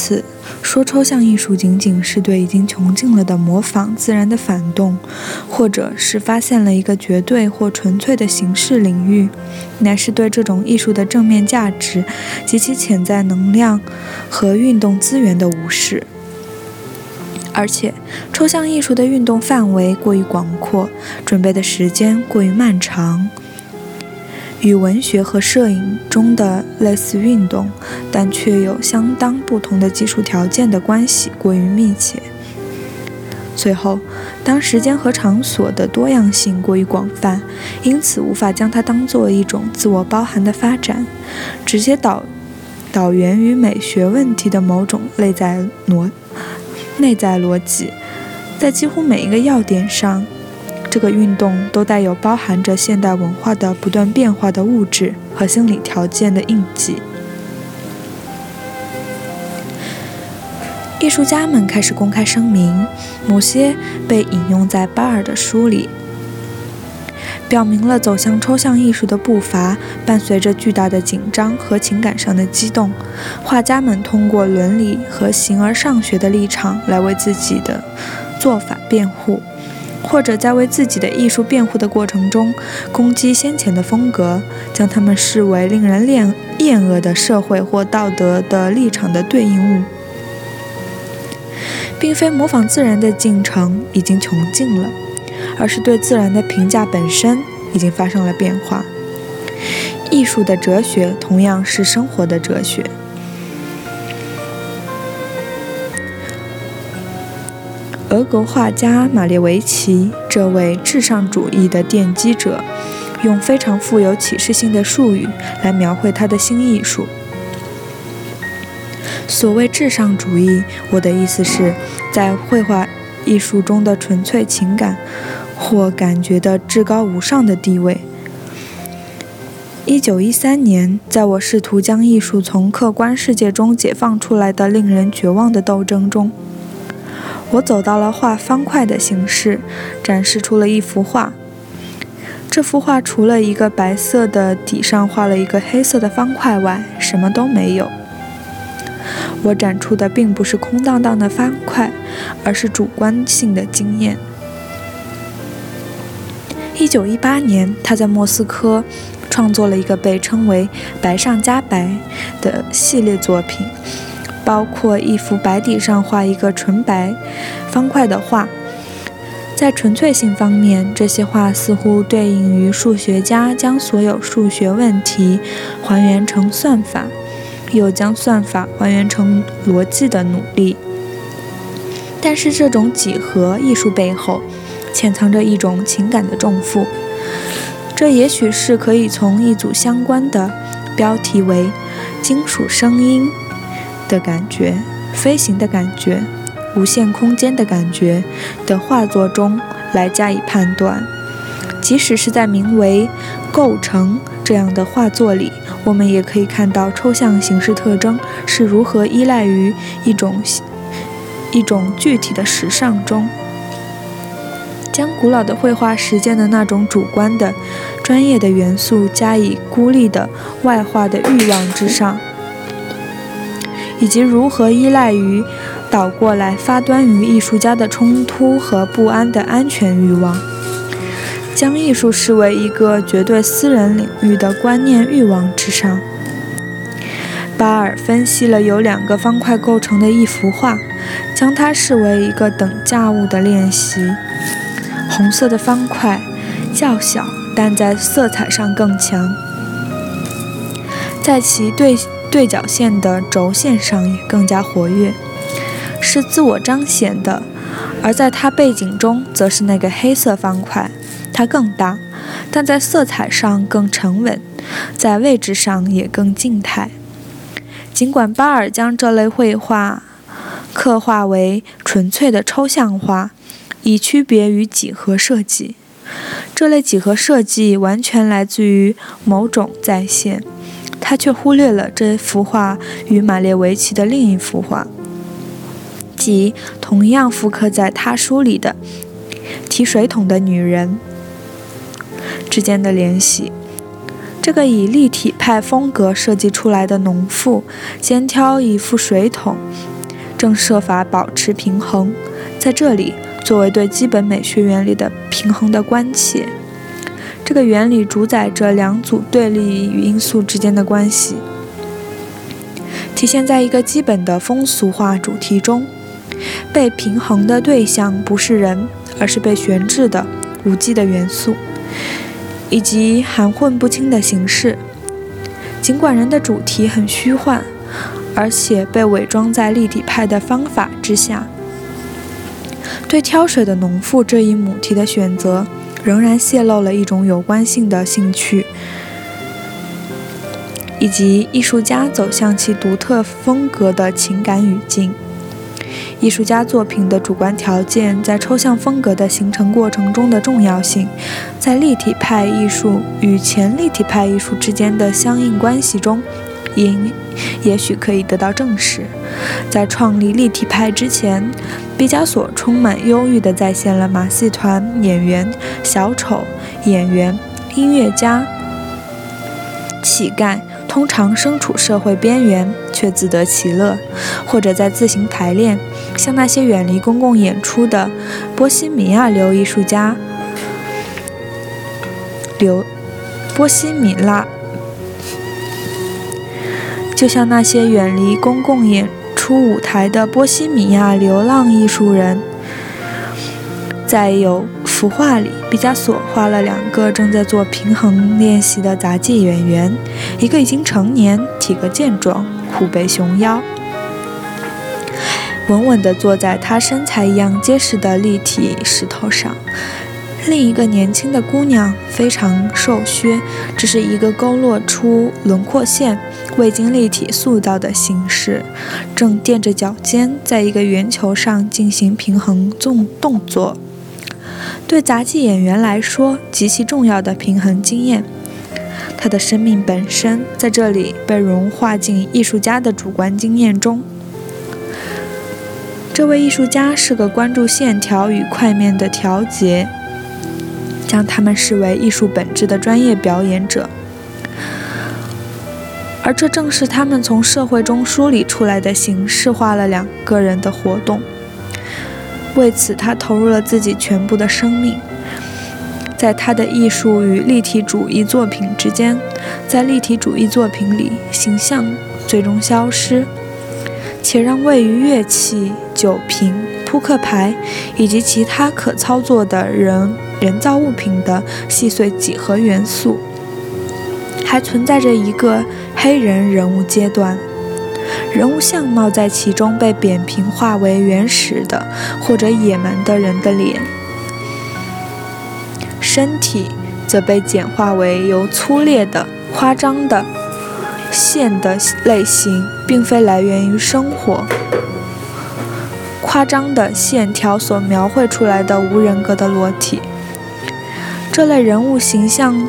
此，说抽象艺术仅仅是对已经穷尽了的模仿自然的反动，或者是发现了一个绝对或纯粹的形式领域，乃是对这种艺术的正面价值及其潜在能量和运动资源的无视。而且，抽象艺术的运动范围过于广阔，准备的时间过于漫长。与文学和摄影中的类似运动，但却有相当不同的技术条件的关系过于密切。最后，当时间和场所的多样性过于广泛，因此无法将它当作一种自我包含的发展，直接导导源于美学问题的某种内在逻内在逻辑，在几乎每一个要点上。这个运动都带有包含着现代文化的不断变化的物质和心理条件的印记。艺术家们开始公开声明，某些被引用在巴尔的书里，表明了走向抽象艺术的步伐伴随着巨大的紧张和情感上的激动。画家们通过伦理和形而上学的立场来为自己的做法辩护。或者在为自己的艺术辩护的过程中攻击先前的风格，将他们视为令人厌厌恶的社会或道德的立场的对应物，并非模仿自然的进程已经穷尽了，而是对自然的评价本身已经发生了变化。艺术的哲学同样是生活的哲学。俄国画家马列维奇这位至上主义的奠基者，用非常富有启示性的术语来描绘他的新艺术。所谓至上主义，我的意思是，在绘画艺术中的纯粹情感或感觉的至高无上的地位。一九一三年，在我试图将艺术从客观世界中解放出来的令人绝望的斗争中。我走到了画方块的形式，展示出了一幅画。这幅画除了一个白色的底上画了一个黑色的方块外，什么都没有。我展出的并不是空荡荡的方块，而是主观性的经验。一九一八年，他在莫斯科创作了一个被称为“白上加白”的系列作品。包括一幅白底上画一个纯白方块的画，在纯粹性方面，这些画似乎对应于数学家将所有数学问题还原成算法，又将算法还原成逻辑的努力。但是，这种几何艺术背后潜藏着一种情感的重负，这也许是可以从一组相关的标题为“金属声音”。的感觉，飞行的感觉，无限空间的感觉的画作中来加以判断。即使是在名为“构成”这样的画作里，我们也可以看到抽象形式特征是如何依赖于一种一种具体的时尚中，将古老的绘画实践的那种主观的、专业的元素加以孤立的外化的欲望之上。以及如何依赖于倒过来发端于艺术家的冲突和不安的安全欲望，将艺术视为一个绝对私人领域的观念欲望之上。巴尔分析了由两个方块构成的一幅画，将它视为一个等价物的练习。红色的方块较小，但在色彩上更强，在其对。对角线的轴线上也更加活跃，是自我彰显的，而在它背景中则是那个黑色方块，它更大，但在色彩上更沉稳，在位置上也更静态。尽管巴尔将这类绘画刻画为纯粹的抽象画，以区别于几何设计，这类几何设计完全来自于某种再现，他却忽略了这幅画与马列维奇的另一幅画。即同样复刻在他书里的提水桶的女人之间的联系。这个以立体派风格设计出来的农妇，肩挑一副水桶，正设法保持平衡。在这里，作为对基本美学原理的平衡的关切，这个原理主宰着两组对立与因素之间的关系，体现在一个基本的风俗化主题中。被平衡的对象不是人，而是被悬置的无机的元素，以及含混不清的形式。尽管人的主题很虚幻，而且被伪装在立体派的方法之下，对挑水的农妇这一母题的选择，仍然泄露了一种有关性的兴趣，以及艺术家走向其独特风格的情感语境。艺术家作品的主观条件在抽象风格的形成过程中的重要性，在立体派艺术与前立体派艺术之间的相应关系中，也也许可以得到证实。在创立立体派之前，毕加索充满忧郁地再现了马戏团演员、小丑演员、音乐家、乞丐。通常身处社会边缘，却自得其乐，或者在自行排练，像那些远离公共演出的波西米亚流艺术家，流波西米拉，就像那些远离公共演出舞台的波西米亚流浪艺术人。在有幅画里，毕加索画了两个正在做平衡练习的杂技演员，一个已经成年，体格健壮，虎背熊腰，稳稳地坐在他身材一样结实的立体石头上；另一个年轻的姑娘非常瘦削，只是一个勾勒出轮廓线、未经立体塑造的形式，正垫着脚尖，在一个圆球上进行平衡动动作。对杂技演员来说，极其重要的平衡经验。他的生命本身在这里被融化进艺术家的主观经验中。这位艺术家是个关注线条与块面的调节，将他们视为艺术本质的专业表演者，而这正是他们从社会中梳理出来的形式化了两个人的活动。为此，他投入了自己全部的生命。在他的艺术与立体主义作品之间，在立体主义作品里，形象最终消失，且让位于乐器、酒瓶、扑克牌以及其他可操作的人人造物品的细碎几何元素，还存在着一个黑人人物阶段。人物相貌在其中被扁平化为原始的或者野蛮的人的脸，身体则被简化为由粗劣的、夸张的线的类型，并非来源于生活。夸张的线条所描绘出来的无人格的裸体，这类人物形象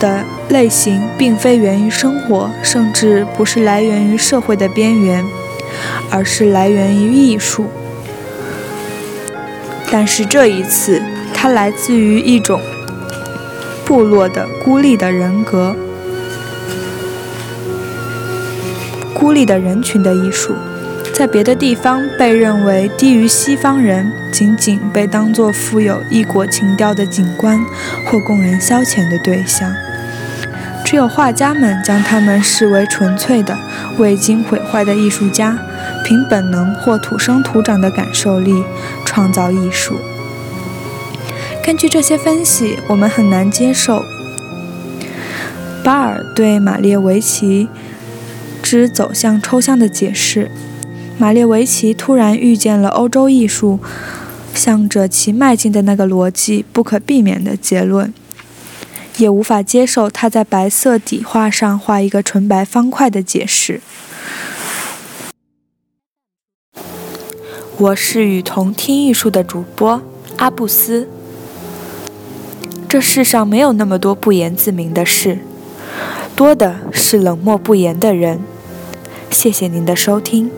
的。类型并非源于生活，甚至不是来源于社会的边缘，而是来源于艺术。但是这一次，它来自于一种部落的孤立的人格、孤立的人群的艺术，在别的地方被认为低于西方人，仅仅被当作富有异国情调的景观或供人消遣的对象。只有画家们将他们视为纯粹的、未经毁坏的艺术家，凭本能或土生土长的感受力创造艺术。根据这些分析，我们很难接受巴尔对马列维奇之走向抽象的解释。马列维奇突然遇见了欧洲艺术向着其迈进的那个逻辑不可避免的结论，也无法接受他在白色底画上画一个纯白方块的解释。我是雨桐听艺术的主播阿布斯。这世上没有那么多不言自明的事，多的是冷漠不言的人。谢谢您的收听。